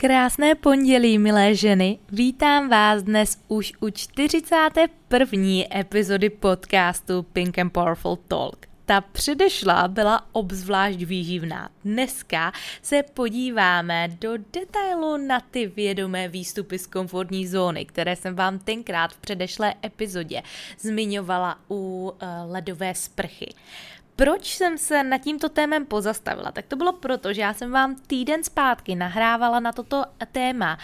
Krásné pondělí, milé ženy. Vítám vás dnes už u 41. epizody podcastu Pink and Powerful Talk. Ta předešla byla obzvlášť výživná. Dneska se podíváme do detailu na ty vědomé výstupy z komfortní zóny, které jsem vám tenkrát v předešlé epizodě zmiňovala u uh, ledové sprchy. Proč jsem se nad tímto témem pozastavila? Tak to bylo proto, že já jsem vám týden zpátky nahrávala na toto téma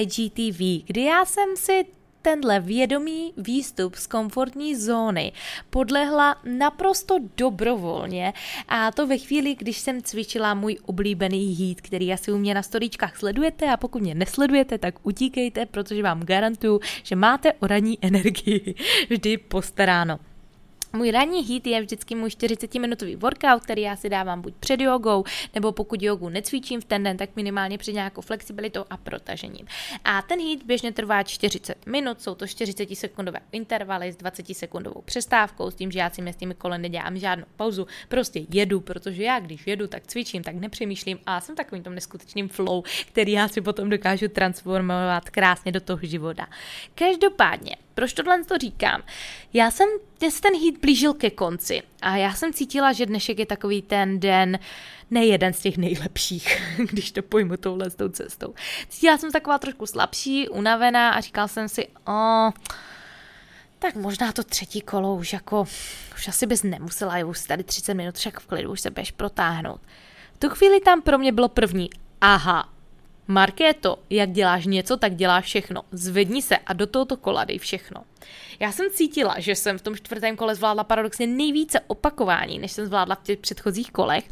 IGTV, kdy já jsem si tenhle vědomý výstup z komfortní zóny podlehla naprosto dobrovolně a to ve chvíli, když jsem cvičila můj oblíbený hít, který asi u mě na storíčkách sledujete a pokud mě nesledujete, tak utíkejte, protože vám garantuju, že máte o ranní energii vždy postaráno. Můj ranní hit je vždycky můj 40-minutový workout, který já si dávám buď před jogou, nebo pokud jogu necvičím v ten den, tak minimálně před nějakou flexibilitou a protažením. A ten hit běžně trvá 40 minut, jsou to 40 sekundové intervaly s 20 sekundovou přestávkou, s tím, že já si mezi těmi kole nedělám žádnou pauzu, prostě jedu, protože já když jedu, tak cvičím, tak nepřemýšlím a jsem takovým tom neskutečným flow, který já si potom dokážu transformovat krásně do toho života. Každopádně, proč tohle to říkám? Já jsem, se ten hit blížil ke konci a já jsem cítila, že dnešek je takový ten den, ne jeden z těch nejlepších, když to pojmu touhle s tou cestou. Cítila jsem taková trošku slabší, unavená a říkal jsem si, o, tak možná to třetí kolo už jako, už asi bys nemusela, už tady 30 minut však v klidu, už se běž protáhnout. V tu chvíli tam pro mě bylo první, aha, Markéto, jak děláš něco, tak děláš všechno. Zvedni se a do tohoto kola dej všechno. Já jsem cítila, že jsem v tom čtvrtém kole zvládla paradoxně nejvíce opakování, než jsem zvládla v těch předchozích kolech.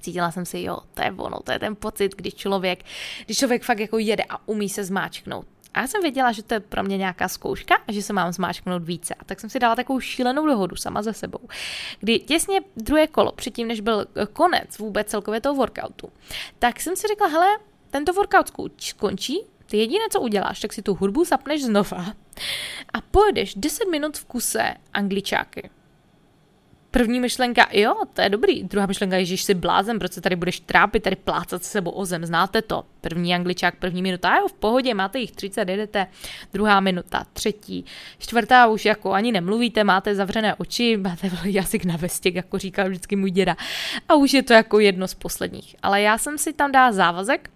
Cítila jsem si, jo, to je ono, to je ten pocit, když člověk, když člověk fakt jako jede a umí se zmáčknout. A já jsem věděla, že to je pro mě nějaká zkouška a že se mám zmáčknout více. A tak jsem si dala takovou šílenou dohodu sama ze sebou, kdy těsně druhé kolo, předtím, než byl konec vůbec celkově toho workoutu, tak jsem si řekla, hele, tento workout skončí, ty jediné, co uděláš, tak si tu hudbu zapneš znova a pojedeš 10 minut v kuse angličáky. První myšlenka, jo, to je dobrý. Druhá myšlenka, je, že jsi blázen, proč se tady budeš trápit, tady plácat se sebou o zem, znáte to. První angličák, první minuta, jo, v pohodě, máte jich 30, jedete. Druhá minuta, třetí, čtvrtá už jako ani nemluvíte, máte zavřené oči, máte jazyk na vestěk, jako říkal vždycky můj děda. A už je to jako jedno z posledních. Ale já jsem si tam dala závazek,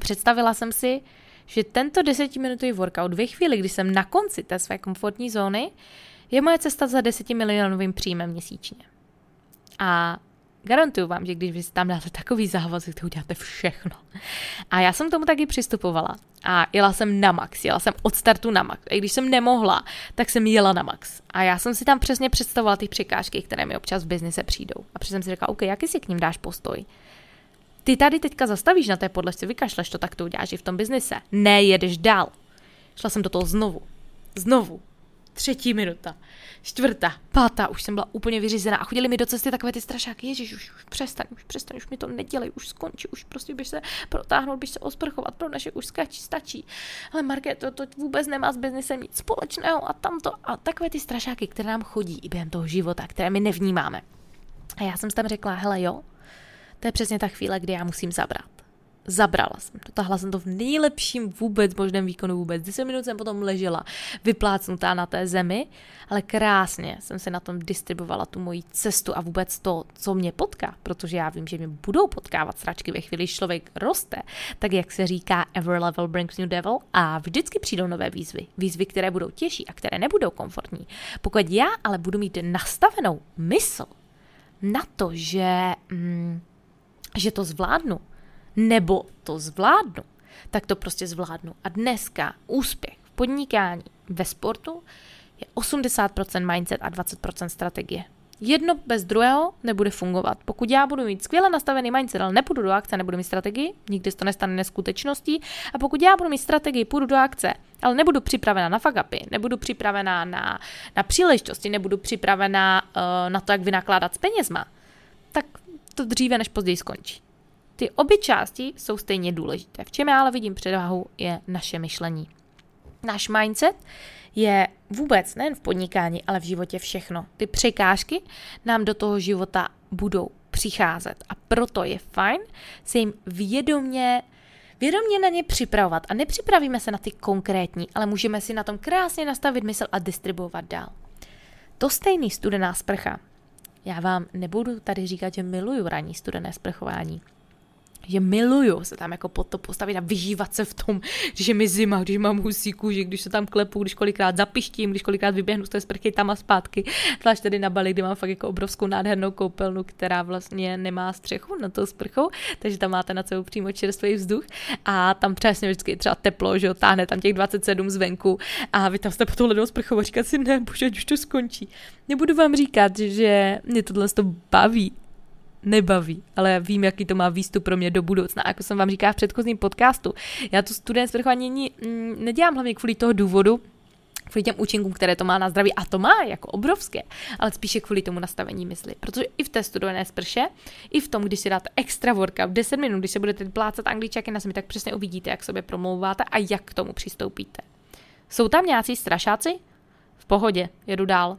představila jsem si, že tento desetiminutový workout ve chvíli, kdy jsem na konci té své komfortní zóny, je moje cesta za desetimilionovým příjmem měsíčně. A garantuju vám, že když vy si tam dáte takový závazek, tak uděláte všechno. A já jsem tomu taky přistupovala. A jela jsem na max, jela jsem od startu na max. A když jsem nemohla, tak jsem jela na max. A já jsem si tam přesně představovala ty překážky, které mi občas v biznise přijdou. A přesně jsem si řekla, OK, jaký si k ním dáš postoj? Ty tady teďka zastavíš na té podlešce, vykašleš to, tak to uděláš i v tom biznise. Ne, jedeš dál. Šla jsem do toho znovu. Znovu. Třetí minuta. Čtvrtá, pátá, už jsem byla úplně vyřízená a chodili mi do cesty takové ty strašáky, ježiš, už, už přestaň, už přestaň, už mi to nedělej, už skončí, už prostě běž se protáhnout, běž se osprchovat, pro naše už skačí, stačí. Ale Marké, to, to vůbec nemá s biznesem nic společného a tamto a takové ty strašáky, které nám chodí i během toho života, které my nevnímáme. A já jsem tam řekla, hele jo, to je přesně ta chvíle, kdy já musím zabrat. Zabrala jsem. Dotáhla jsem to v nejlepším vůbec možném výkonu vůbec. 10 minut jsem potom ležela vyplácnutá na té zemi, ale krásně jsem se na tom distribuovala tu moji cestu a vůbec to, co mě potká, protože já vím, že mě budou potkávat sračky ve chvíli, když člověk roste, tak jak se říká, every level brings new devil a vždycky přijdou nové výzvy. Výzvy, které budou těžší a které nebudou komfortní. Pokud já ale budu mít nastavenou mysl na to, že... Mm, že to zvládnu, nebo to zvládnu, tak to prostě zvládnu. A dneska úspěch v podnikání, ve sportu je 80% mindset a 20% strategie. Jedno bez druhého nebude fungovat. Pokud já budu mít skvěle nastavený mindset, ale nepůjdu do akce, nebudu mít strategii, nikdy se to nestane neskutečností. A pokud já budu mít strategii, půjdu do akce, ale nebudu připravená na fagapy, nebudu připravená na, na příležitosti, nebudu připravená uh, na to, jak vynakládat s penězma, tak to dříve než později skončí. Ty obě části jsou stejně důležité. V čem já ale vidím předvahu je naše myšlení. Náš mindset je vůbec nejen v podnikání, ale v životě všechno. Ty překážky nám do toho života budou přicházet a proto je fajn se jim vědomě vědomě na ně připravovat. A nepřipravíme se na ty konkrétní, ale můžeme si na tom krásně nastavit mysl a distribuovat dál. To stejný studená sprcha. Já vám nebudu tady říkat, že miluju ranní studené sprchování že miluju se tam jako pod to postavit a vyžívat se v tom, že mi zima, když mám husí kůži, když se tam klepu, když kolikrát zapištím, když kolikrát vyběhnu z té sprchy tam a zpátky, zvlášť tady na Bali, kde mám fakt jako obrovskou nádhernou koupelnu, která vlastně nemá střechu na tou sprchou, takže tam máte na celou přímo čerstvý vzduch a tam přesně vždycky třeba teplo, že jo, táhne tam těch 27 zvenku a vy tam jste pod tou ledou sprchou a si, ne, bože, už to skončí. Nebudu vám říkat, že mě tohle to baví, nebaví, ale vím, jaký to má výstup pro mě do budoucna. Jako jsem vám říkala v předchozím podcastu, já tu student sprchování mm, nedělám hlavně kvůli toho důvodu, kvůli těm účinkům, které to má na zdraví, a to má jako obrovské, ale spíše kvůli tomu nastavení mysli. Protože i v té studené sprše, i v tom, když si dáte extra workout 10 minut, když se budete plácat angličaky na zemi, tak přesně uvidíte, jak sobě promlouváte a jak k tomu přistoupíte. Jsou tam nějací strašáci? V pohodě, jedu dál.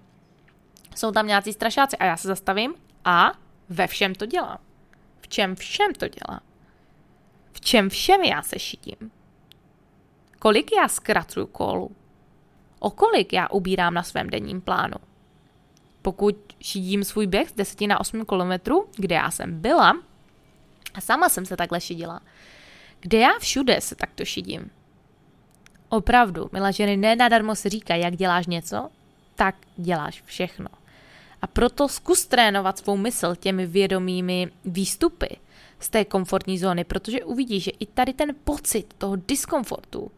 Jsou tam nějací strašáci a já se zastavím a ve všem to dělám. V čem všem to dělám. V čem všem já se šidím. Kolik já zkracuju kolu. O kolik já ubírám na svém denním plánu. Pokud šidím svůj běh z 10 na 8 km, kde já jsem byla, a sama jsem se takhle šidila, kde já všude se takto šidím. Opravdu, milá ženy, nenadarmo se říká, jak děláš něco, tak děláš všechno. A proto zkus trénovat svou mysl těmi vědomými výstupy z té komfortní zóny, protože uvidíš, že i tady ten pocit toho diskomfortu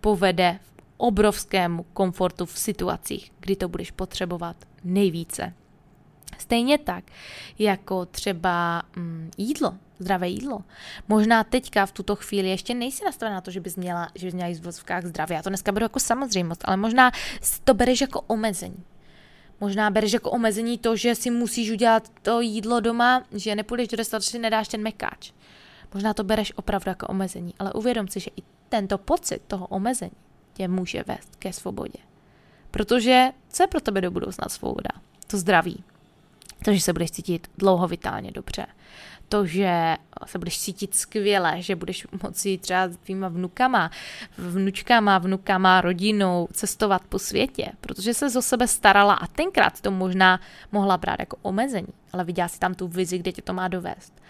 povede v obrovskému komfortu v situacích, kdy to budeš potřebovat nejvíce. Stejně tak, jako třeba mm, jídlo, zdravé jídlo. Možná teďka v tuto chvíli ještě nejsi nastavená na to, že bys měla, že bys měla jíst v vozovkách zdravě. Já to dneska beru jako samozřejmost, ale možná to bereš jako omezení. Možná bereš jako omezení to, že si musíš udělat to jídlo doma, že nepůjdeš do restaurace, nedáš ten mekáč. Možná to bereš opravdu jako omezení, ale uvědom si, že i tento pocit toho omezení tě může vést ke svobodě. Protože co je pro tebe do budoucna svoboda? To zdraví. To, že se budeš cítit dlouho vitálně dobře. To, že se budeš cítit skvěle, že budeš moci třeba s tvýma vnukama, vnučkama, vnukama, rodinou cestovat po světě, protože se o sebe starala a tenkrát to možná mohla brát jako omezení, ale viděla si tam tu vizi, kde tě to má dovést.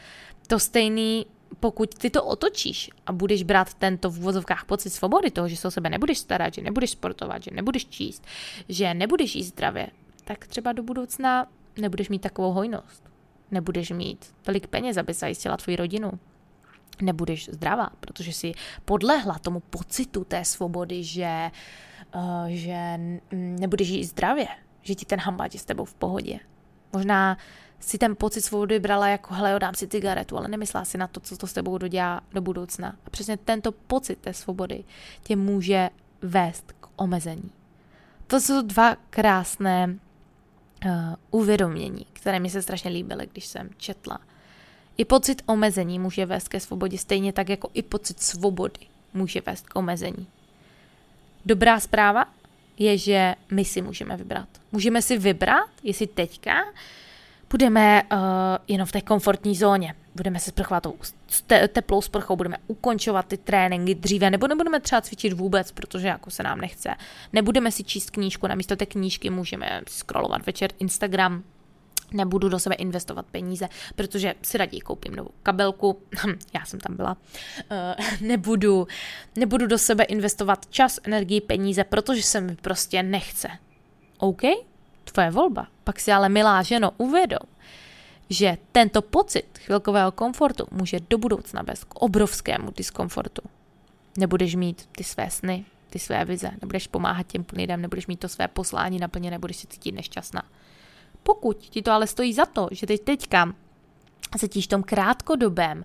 To stejný pokud ty to otočíš a budeš brát tento v vozovkách pocit svobody toho, že se o sebe nebudeš starat, že nebudeš sportovat, že nebudeš číst, že nebudeš jíst zdravě, tak třeba do budoucna nebudeš mít takovou hojnost nebudeš mít tolik peněz, aby zajistila tvoji rodinu. Nebudeš zdravá, protože si podlehla tomu pocitu té svobody, že, uh, že nebudeš žít zdravě, že ti ten hambáč je s tebou v pohodě. Možná si ten pocit svobody brala jako, hele, dám si cigaretu, ale nemyslela si na to, co to s tebou dodělá do budoucna. A přesně tento pocit té svobody tě může vést k omezení. To jsou dva krásné uh, uvědomění, které mi se strašně líbily, když jsem četla. I pocit omezení může vést ke svobodě, stejně tak jako i pocit svobody může vést k omezení. Dobrá zpráva je, že my si můžeme vybrat. Můžeme si vybrat, jestli teďka budeme uh, jenom v té komfortní zóně, budeme se sprchovat tou te- teplou sprchou, budeme ukončovat ty tréninky dříve, nebo nebudeme třeba cvičit vůbec, protože jako se nám nechce. Nebudeme si číst knížku, namísto té knížky můžeme scrollovat večer Instagram, nebudu do sebe investovat peníze, protože si raději koupím novou kabelku, já jsem tam byla, uh, nebudu, nebudu do sebe investovat čas, energii, peníze, protože se mi prostě nechce. OK? Tvoje volba. Pak si ale, milá ženo, uvědom, že tento pocit chvilkového komfortu může do budoucna vést k obrovskému diskomfortu. Nebudeš mít ty své sny, ty své vize, nebudeš pomáhat těm lidem, nebudeš mít to své poslání naplněné, nebudeš se cítit nešťastná. Pokud ti to ale stojí za to, že teď teďka cítíš v tom krátkodobém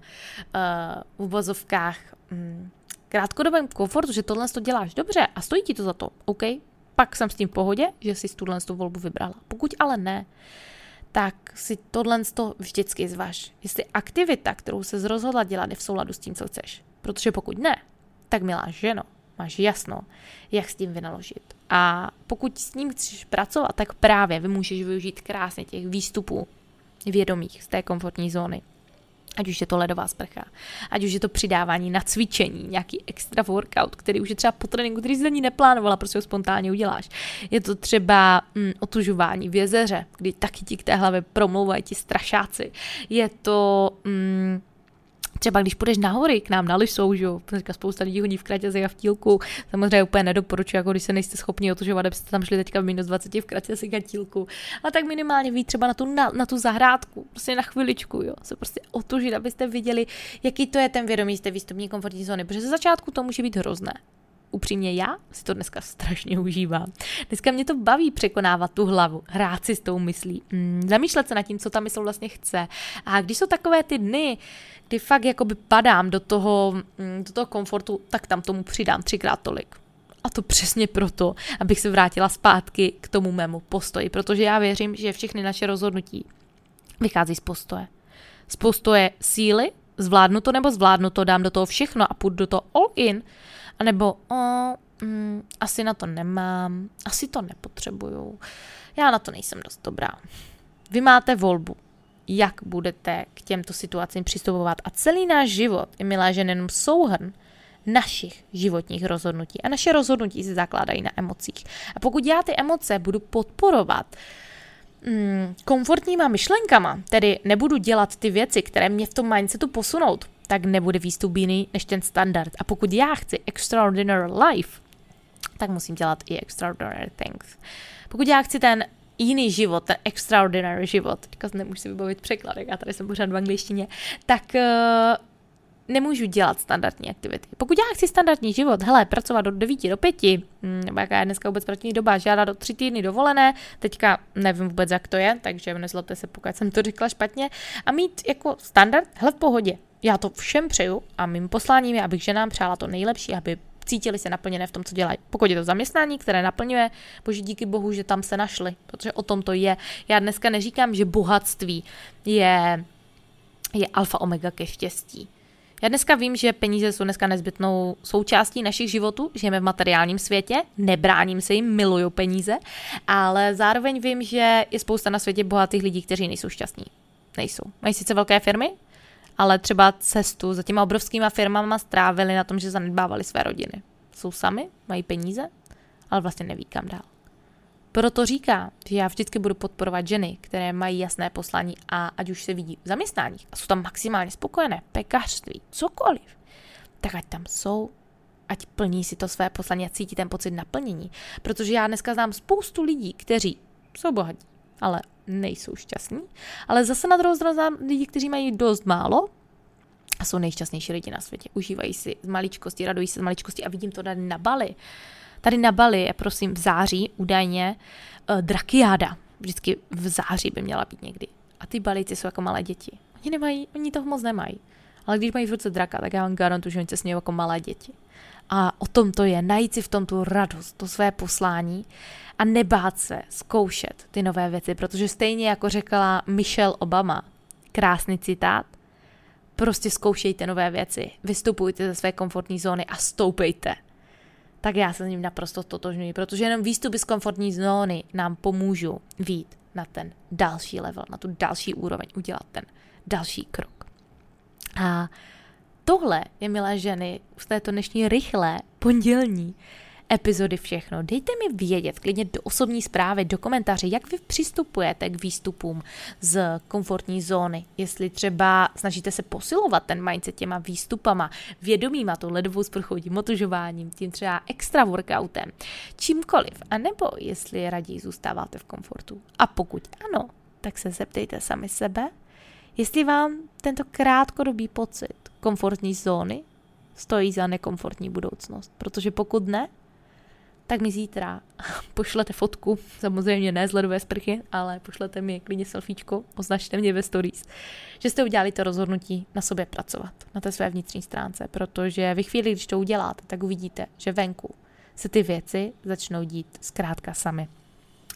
uh, v vozovkách um, krátkodobém komfortu, že tohle to děláš dobře a stojí ti to za to, OK, pak jsem s tím v pohodě, že jsi tuhle tu volbu vybrala. Pokud ale ne, tak si tohle to vždycky zvaž. Jestli aktivita, kterou se rozhodla dělat, je v souladu s tím, co chceš. Protože pokud ne, tak milá ženo, máš jasno, jak s tím vynaložit. A pokud s ním chceš pracovat, tak právě vy můžeš využít krásně těch výstupů vědomých z té komfortní zóny. Ať už je to ledová sprcha, ať už je to přidávání na cvičení, nějaký extra workout, který už je třeba po tréninku, který jsi ani neplánovala, prostě ho spontánně uděláš. Je to třeba mm, otužování v jezeře, kdy taky ti k té hlavě promlouvají ti strašáci. Je to mm, Třeba když půjdeš na hory k nám na Lisou, že jo, spousta lidí hodí v kratězi a v tílku, samozřejmě úplně nedoporučuji, jako když se nejste schopni otužovat, abyste tam šli teďka v minus 20 v kratězi a tílku, ale tak minimálně ví třeba na tu, na, na tu zahrádku, prostě na chviličku, jo, se prostě otužit, abyste viděli, jaký to je ten vědomí z té výstupní komfortní zóny, protože ze začátku to může být hrozné, upřímně já si to dneska strašně užívám. Dneska mě to baví překonávat tu hlavu, hrát si s tou myslí, mm, zamýšlet se nad tím, co ta mysl vlastně chce. A když jsou takové ty dny, kdy fakt jakoby padám do toho, mm, do toho komfortu, tak tam tomu přidám třikrát tolik. A to přesně proto, abych se vrátila zpátky k tomu mému postoji, protože já věřím, že všechny naše rozhodnutí vychází z postoje. Z postoje síly, zvládnu to nebo zvládnu to, dám do toho všechno a půjdu do toho all in, anebo o, mm, asi na to nemám, asi to nepotřebuju, já na to nejsem dost dobrá. Vy máte volbu jak budete k těmto situacím přistupovat. A celý náš život je, milá žen, jenom souhrn našich životních rozhodnutí. A naše rozhodnutí se zakládají na emocích. A pokud já ty emoce budu podporovat mm, komfortníma myšlenkama, tedy nebudu dělat ty věci, které mě v tom mindsetu posunout, tak nebude výstup jiný než ten standard. A pokud já chci extraordinary life, tak musím dělat i extraordinary things. Pokud já chci ten jiný život, ten extraordinary život, teďka nemůžu si vybavit překlad, já tady jsem pořád v angličtině, tak uh, nemůžu dělat standardní aktivity. Pokud já chci standardní život, hele, pracovat od 9 do 5, hm, nebo jaká je dneska vůbec pracovní doba, žádá do 3 týdny dovolené, teďka nevím vůbec, jak to je, takže nezlobte se, pokud jsem to řekla špatně, a mít jako standard, hele, v pohodě. Já to všem přeju a mým posláním je, abych ženám přála to nejlepší, aby cítili se naplněné v tom, co dělají. Pokud je to zaměstnání, které naplňuje, bože díky bohu, že tam se našli, protože o tom to je. Já dneska neříkám, že bohatství je, je alfa omega ke štěstí. Já dneska vím, že peníze jsou dneska nezbytnou součástí našich životů, žijeme v materiálním světě, nebráním se jim, miluju peníze, ale zároveň vím, že je spousta na světě bohatých lidí, kteří nejsou šťastní. Nejsou. Mají sice velké firmy, ale třeba cestu za těma obrovskýma firmama strávili na tom, že zanedbávali své rodiny. Jsou sami, mají peníze, ale vlastně neví kam dál. Proto říká, že já vždycky budu podporovat ženy, které mají jasné poslání a ať už se vidí v zaměstnáních a jsou tam maximálně spokojené, pekařství, cokoliv, tak ať tam jsou, ať plní si to své poslání a cítí ten pocit naplnění. Protože já dneska znám spoustu lidí, kteří jsou bohatí, ale nejsou šťastní. Ale zase na druhou stranu lidi, kteří mají dost málo a jsou nejšťastnější lidi na světě. Užívají si z maličkosti, radují se z maličkosti a vidím to tady na Bali. Tady na Bali je prosím v září údajně uh, drakiáda. Vždycky v září by měla být někdy. A ty balíci jsou jako malé děti. Oni nemají, oni toho moc nemají. Ale když mají v ruce draka, tak já vám garantuju, že oni se smějí jako malé děti. A o tom to je, najít si v tom tu radost, to své poslání a nebát se zkoušet ty nové věci, protože stejně jako řekla Michelle Obama, krásný citát, prostě zkoušejte nové věci, vystupujte ze své komfortní zóny a stoupejte. Tak já se s ním naprosto totožňuji, protože jenom výstupy z komfortní zóny nám pomůžou vít na ten další level, na tu další úroveň, udělat ten další krok. A tohle je, milé ženy, z této dnešní rychlé pondělní epizody všechno. Dejte mi vědět, klidně do osobní zprávy, do komentáře, jak vy přistupujete k výstupům z komfortní zóny. Jestli třeba snažíte se posilovat ten mindset těma výstupama, vědomýma, tou ledovou sprchou, tím otužováním, tím třeba extra workoutem, čímkoliv. A nebo jestli raději zůstáváte v komfortu. A pokud ano, tak se zeptejte sami sebe, jestli vám tento krátkodobý pocit komfortní zóny stojí za nekomfortní budoucnost. Protože pokud ne, tak mi zítra pošlete fotku, samozřejmě ne z ledové sprchy, ale pošlete mi klidně selfiečko, označte mě ve stories, že jste udělali to rozhodnutí na sobě pracovat, na té své vnitřní stránce, protože vy chvíli, když to uděláte, tak uvidíte, že venku se ty věci začnou dít zkrátka sami.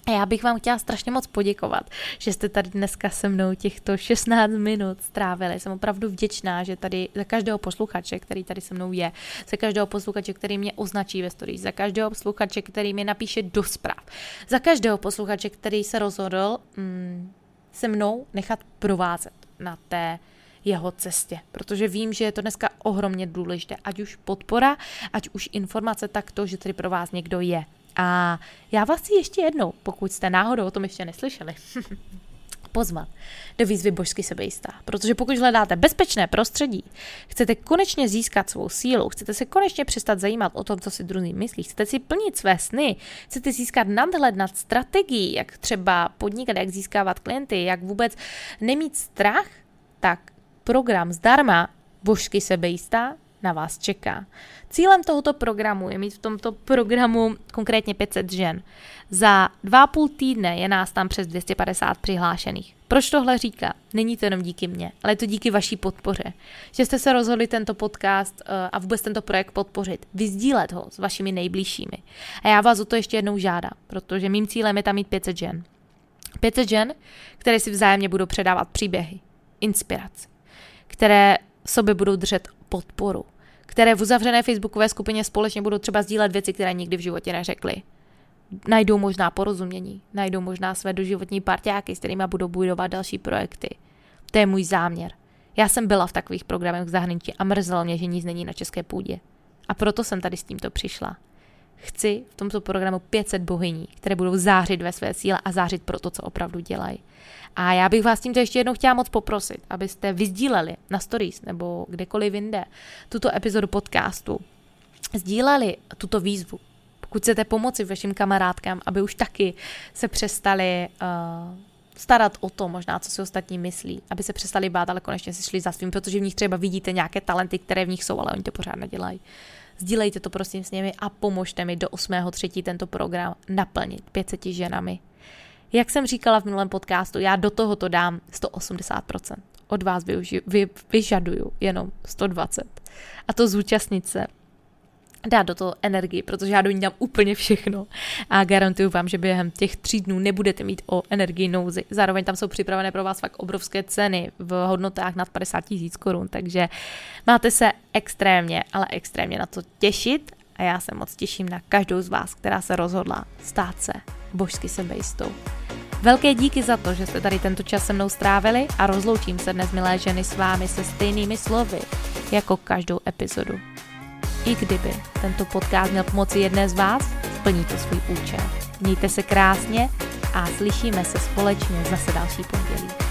A já bych vám chtěla strašně moc poděkovat, že jste tady dneska se mnou těchto 16 minut strávili. Jsem opravdu vděčná, že tady za každého posluchače, který tady se mnou je, za každého posluchače, který mě označí ve stories, za každého posluchače, který mi napíše do zpráv, za každého posluchače, který se rozhodl mm, se mnou nechat provázet na té jeho cestě, protože vím, že je to dneska ohromně důležité, ať už podpora, ať už informace, tak to, že tady pro vás někdo je. A já vás chci ještě jednou, pokud jste náhodou o tom ještě neslyšeli, pozvat do výzvy božsky sebejistá. Protože pokud hledáte bezpečné prostředí, chcete konečně získat svou sílu, chcete se konečně přestat zajímat o tom, co si druhý myslí, chcete si plnit své sny, chcete získat nadhled nad strategií, jak třeba podnikat, jak získávat klienty, jak vůbec nemít strach, tak program zdarma božsky sebejistá na vás čeká. Cílem tohoto programu je mít v tomto programu konkrétně 500 žen. Za dva půl týdne je nás tam přes 250 přihlášených. Proč tohle říká? Není to jenom díky mně, ale je to díky vaší podpoře. Že jste se rozhodli tento podcast eh, a vůbec tento projekt podpořit, vyzdílet ho s vašimi nejbližšími. A já vás o to ještě jednou žádám, protože mým cílem je tam mít 500 žen. 500 žen, které si vzájemně budou předávat příběhy, inspiraci, které sobě budou držet podporu, které v uzavřené facebookové skupině společně budou třeba sdílet věci, které nikdy v životě neřekli. Najdou možná porozumění, najdou možná své doživotní parťáky, s kterými budou budovat další projekty. To je můj záměr. Já jsem byla v takových programech v zahraničí a mrzelo mě, že nic není na české půdě. A proto jsem tady s tímto přišla. Chci v tomto programu 500 bohyní, které budou zářit ve své síle a zářit pro to, co opravdu dělají. A já bych vás tímto ještě jednou chtěla moc poprosit, abyste vyzdíleli na stories nebo kdekoliv jinde tuto epizodu podcastu. Sdíleli tuto výzvu. Pokud chcete pomoci vašim kamarádkám, aby už taky se přestali uh, starat o to možná, co si ostatní myslí, aby se přestali bát, ale konečně si šli za svým, protože v nich třeba vidíte nějaké talenty, které v nich jsou, ale oni to pořád nedělají. Sdílejte to prosím s nimi a pomožte mi do 8.3. tento program naplnit 500 ženami. Jak jsem říkala v minulém podcastu, já do tohoto dám 180%. Od vás využi- vy, vyžaduju jenom 120. A to zúčastnit se dát do toho energii, protože já do ní dám úplně všechno a garantuju vám, že během těch tří dnů nebudete mít o energii nouzy. Zároveň tam jsou připravené pro vás fakt obrovské ceny v hodnotách nad 50 tisíc korun, takže máte se extrémně, ale extrémně na to těšit a já se moc těším na každou z vás, která se rozhodla stát se božsky sebejistou. Velké díky za to, že jste tady tento čas se mnou strávili a rozloučím se dnes, milé ženy, s vámi se stejnými slovy, jako každou epizodu. I kdyby tento podcast měl pomoci jedné z vás, splní to svůj účel. Mějte se krásně a slyšíme se společně zase další pondělí.